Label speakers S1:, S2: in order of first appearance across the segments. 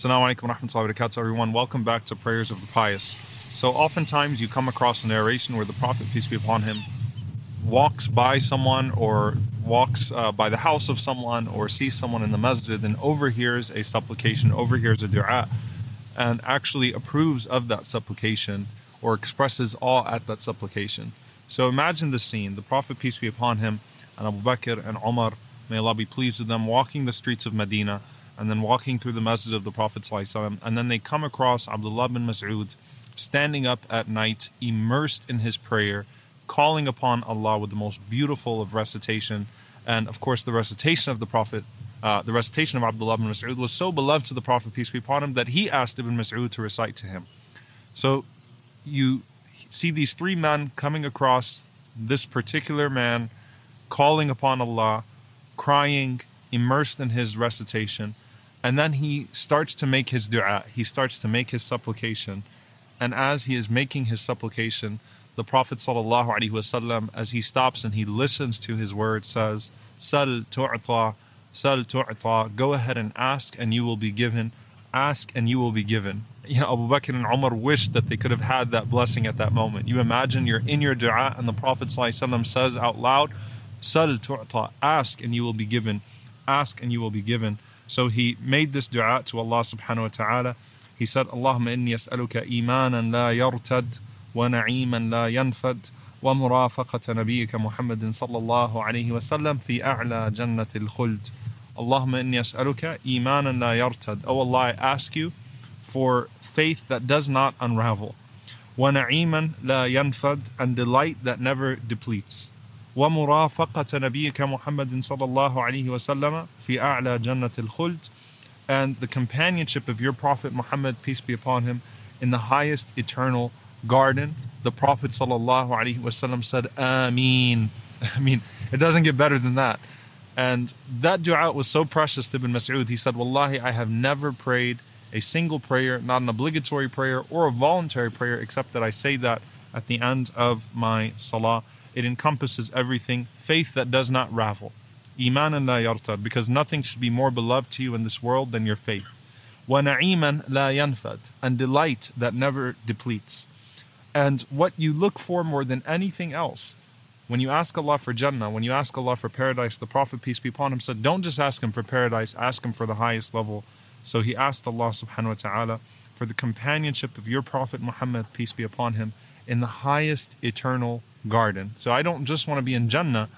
S1: Assalamu alaikum wa rahmatullahi wa barakatuh, everyone. Welcome back to Prayers of the Pious. So, oftentimes you come across a narration where the Prophet, peace be upon him, walks by someone or walks uh, by the house of someone or sees someone in the masjid and overhears a supplication, overhears a dua, and actually approves of that supplication or expresses awe at that supplication. So imagine the scene the Prophet, peace be upon him, and Abu Bakr and Omar, may Allah be pleased with them, walking the streets of Medina and then walking through the masjid of the Prophet, ﷺ, and then they come across Abdullah bin Mas'ud standing up at night, immersed in his prayer calling upon Allah with the most beautiful of recitation. And of course, the recitation of the Prophet, uh, the recitation of Abdullah bin Mas'ud was so beloved to the Prophet, peace be upon him, that he asked Ibn Mas'ud to recite to him. So you see these three men coming across this particular man calling upon Allah, crying, immersed in his recitation. And then he starts to make his dua, he starts to make his supplication. And as he is making his supplication, the Prophet ﷺ, as he stops and he listens to his words, says, Sal tu'ta, sal tu'ta, go ahead and ask and you will be given, ask and you will be given. You know, Abu Bakr and Umar wished that they could have had that blessing at that moment. You imagine you're in your dua and the Prophet ﷺ says out loud, Sal tu'ta, ask and you will be given, ask and you will be given. So he made this dua to Allah subhanahu wa ta'ala. He said, Allahumma inni as'aluka imanan la yartad wa na'iman la yanfad wa murafaqata nabiyyika Muhammadin sallallahu alayhi wa sallam fi a'la jannatil khuld. Allahumma inni as'aluka imanan la yartad. Oh Allah, I ask you for faith that does not unravel. Wa na'iman la yanfad and delight that never depletes. ومرافقة نبيك محمد صلى الله عليه وسلم في أعلى جنة الخلد and the companionship of your Prophet Muhammad, peace be upon him, in the highest eternal garden, the Prophet ﷺ said, Ameen. I mean, it doesn't get better than that. And that dua was so precious to Ibn Mas'ud. He said, Wallahi, I have never prayed a single prayer, not an obligatory prayer or a voluntary prayer, except that I say that at the end of my salah. It encompasses everything. Faith that does not ravel. Iman and la because nothing should be more beloved to you in this world than your faith. Wa na'iman la yanfad, and delight that never depletes. And what you look for more than anything else, when you ask Allah for Jannah, when you ask Allah for paradise, the Prophet, peace be upon him, said, Don't just ask him for paradise, ask him for the highest level. So he asked Allah subhanahu wa ta'ala for the companionship of your Prophet Muhammad, peace be upon him, in the highest eternal garden. So I don't just want to be in Jannah,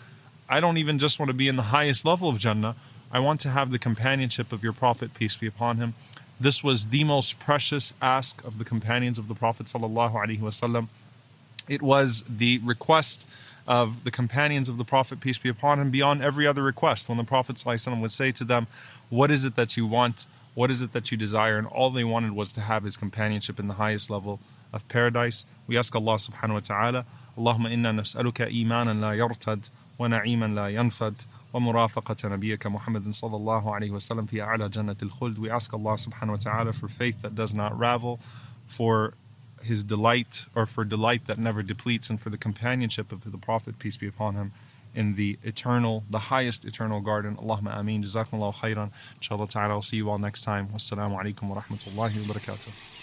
S1: I don't even just want to be in the highest level of Jannah. I want to have the companionship of your Prophet, peace be upon him, this was the most precious ask of the companions of the Prophet. It was the request of the companions of the Prophet, peace be upon him, beyond every other request. When the Prophet would say to them, What is it that you want? What is it that you desire? And all they wanted was to have his companionship in the highest level of paradise. We ask Allah subhanahu wa ta'ala, Allahumma inna nas'aluka imanan la yartad wa na'iman la yanfad. ومرافقة نبيك محمد صلى الله عليه وسلم في أعلى جنة الخلد. We ask Allah subhanahu wa ta'ala for faith that does not ravel, for his delight or for delight that never depletes and for the companionship of the Prophet, peace be upon him, in the eternal, the highest eternal garden. Allahumma ameen. Jazakumullahu khairan. Inshallah ta'ala, I'll see you all next time. Wassalamu alaikum wa rahmatullahi wa barakatuh.